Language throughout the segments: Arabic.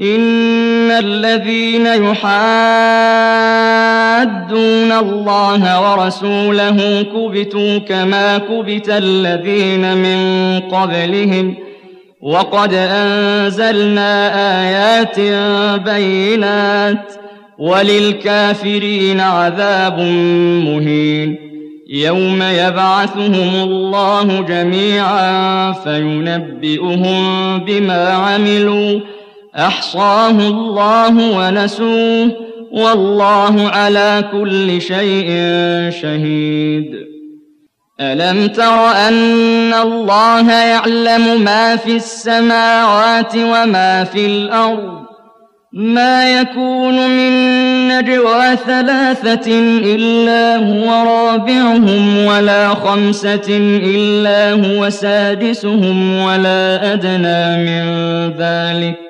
إن الذين يحادون الله ورسوله كبتوا كما كبت الذين من قبلهم وقد أنزلنا آيات بينات وللكافرين عذاب مهين يوم يبعثهم الله جميعا فينبئهم بما عملوا أحصاه الله ونسوه والله على كل شيء شهيد. ألم تر أن الله يعلم ما في السماوات وما في الأرض؟ ما يكون من نجوى ثلاثة إلا هو رابعهم ولا خمسة إلا هو سادسهم ولا أدنى من ذلك.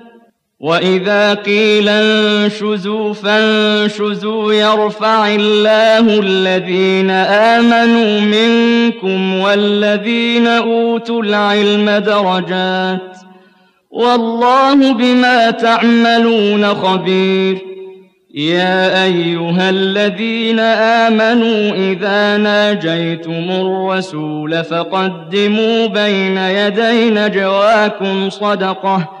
واذا قيل انشزوا فانشزوا يرفع الله الذين امنوا منكم والذين اوتوا العلم درجات والله بما تعملون خبير يا أيها الذين آمنوا إذا ناجيتم الرسول فقدموا بين يدي نجواكم صدقة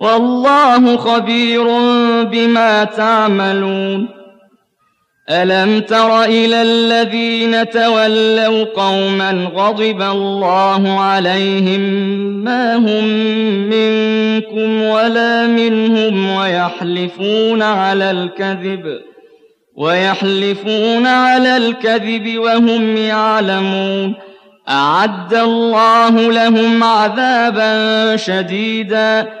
والله خبير بما تعملون. ألم تر إلى الذين تولوا قوما غضب الله عليهم ما هم منكم ولا منهم ويحلفون على الكذب ويحلفون على الكذب وهم يعلمون. أعد الله لهم عذابا شديدا.